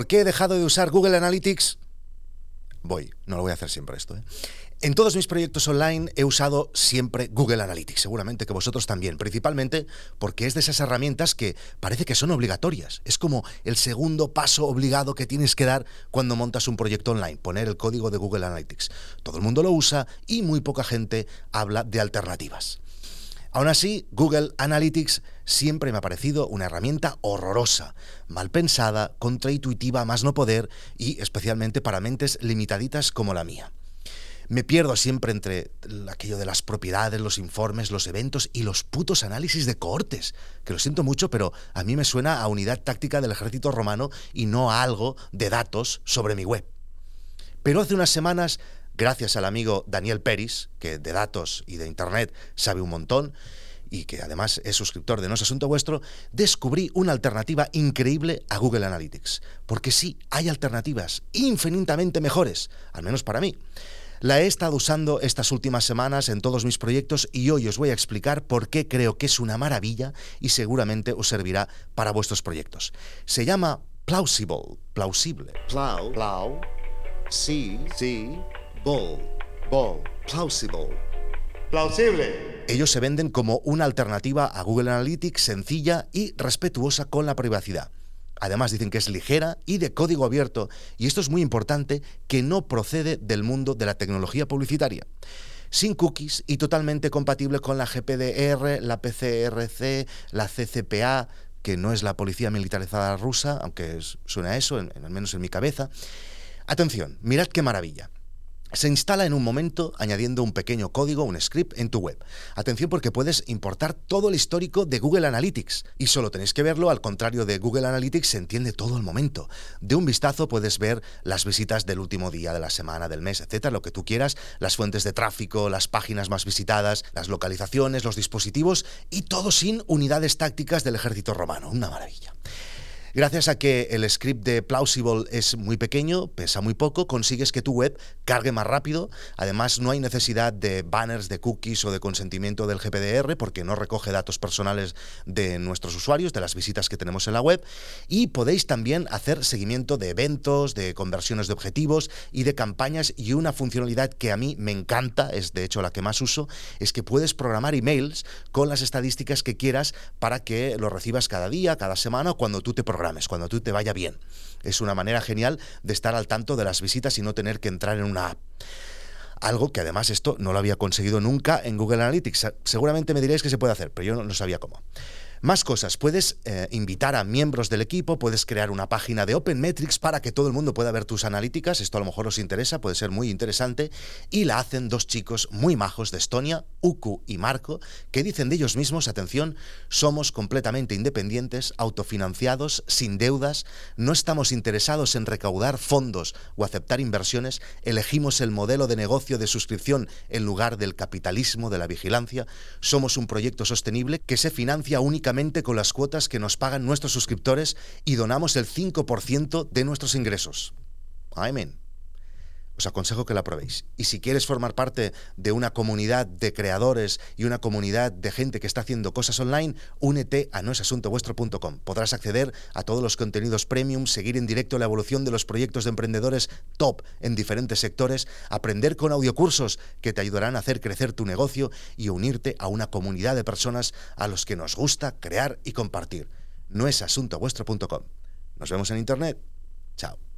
¿Por qué he dejado de usar Google Analytics? Voy, no lo voy a hacer siempre esto. ¿eh? En todos mis proyectos online he usado siempre Google Analytics, seguramente que vosotros también, principalmente porque es de esas herramientas que parece que son obligatorias. Es como el segundo paso obligado que tienes que dar cuando montas un proyecto online, poner el código de Google Analytics. Todo el mundo lo usa y muy poca gente habla de alternativas. Aún así, Google Analytics siempre me ha parecido una herramienta horrorosa, mal pensada, contraintuitiva más no poder y especialmente para mentes limitaditas como la mía. Me pierdo siempre entre aquello de las propiedades, los informes, los eventos y los putos análisis de cohortes, que lo siento mucho, pero a mí me suena a unidad táctica del ejército romano y no a algo de datos sobre mi web. Pero hace unas semanas, gracias al amigo Daniel Peris, que de datos y de Internet sabe un montón, y que además es suscriptor de No es Asunto Vuestro, descubrí una alternativa increíble a Google Analytics. Porque sí, hay alternativas infinitamente mejores, al menos para mí. La he estado usando estas últimas semanas en todos mis proyectos y hoy os voy a explicar por qué creo que es una maravilla y seguramente os servirá para vuestros proyectos. Se llama Plausible, plausible. Plau, plau, sí, sí, ball, ball, plausible. Plausible. Ellos se venden como una alternativa a Google Analytics sencilla y respetuosa con la privacidad. Además dicen que es ligera y de código abierto, y esto es muy importante, que no procede del mundo de la tecnología publicitaria. Sin cookies y totalmente compatible con la GPDR, la PCRC, la CCPA, que no es la policía militarizada rusa, aunque suena a eso, al menos en mi cabeza. Atención, mirad qué maravilla se instala en un momento añadiendo un pequeño código, un script en tu web. Atención porque puedes importar todo el histórico de Google Analytics y solo tenéis que verlo, al contrario de Google Analytics se entiende todo el momento. De un vistazo puedes ver las visitas del último día de la semana, del mes, etcétera, lo que tú quieras, las fuentes de tráfico, las páginas más visitadas, las localizaciones, los dispositivos y todo sin unidades tácticas del ejército romano. Una maravilla. Gracias a que el script de Plausible es muy pequeño, pesa muy poco, consigues que tu web cargue más rápido. Además, no hay necesidad de banners, de cookies o de consentimiento del GPDR porque no recoge datos personales de nuestros usuarios, de las visitas que tenemos en la web. Y podéis también hacer seguimiento de eventos, de conversiones de objetivos y de campañas. Y una funcionalidad que a mí me encanta, es de hecho la que más uso, es que puedes programar emails con las estadísticas que quieras para que lo recibas cada día, cada semana o cuando tú te programas cuando tú te vaya bien. Es una manera genial de estar al tanto de las visitas y no tener que entrar en una app. Algo que además esto no lo había conseguido nunca en Google Analytics. Seguramente me diréis que se puede hacer, pero yo no sabía cómo. Más cosas, puedes eh, invitar a miembros del equipo, puedes crear una página de Open Metrics para que todo el mundo pueda ver tus analíticas, esto a lo mejor os interesa, puede ser muy interesante, y la hacen dos chicos muy majos de Estonia, Uku y Marco, que dicen de ellos mismos, atención, somos completamente independientes, autofinanciados, sin deudas, no estamos interesados en recaudar fondos o aceptar inversiones, elegimos el modelo de negocio de suscripción en lugar del capitalismo, de la vigilancia, somos un proyecto sostenible que se financia con las cuotas que nos pagan nuestros suscriptores y donamos el 5% de nuestros ingresos. Amén. Os aconsejo que la probéis. Y si quieres formar parte de una comunidad de creadores y una comunidad de gente que está haciendo cosas online, únete a noesasuntovuestro.com. Podrás acceder a todos los contenidos premium, seguir en directo la evolución de los proyectos de emprendedores top en diferentes sectores, aprender con audiocursos que te ayudarán a hacer crecer tu negocio y unirte a una comunidad de personas a los que nos gusta crear y compartir. Noesasuntovuestro.com. Nos vemos en internet. Chao.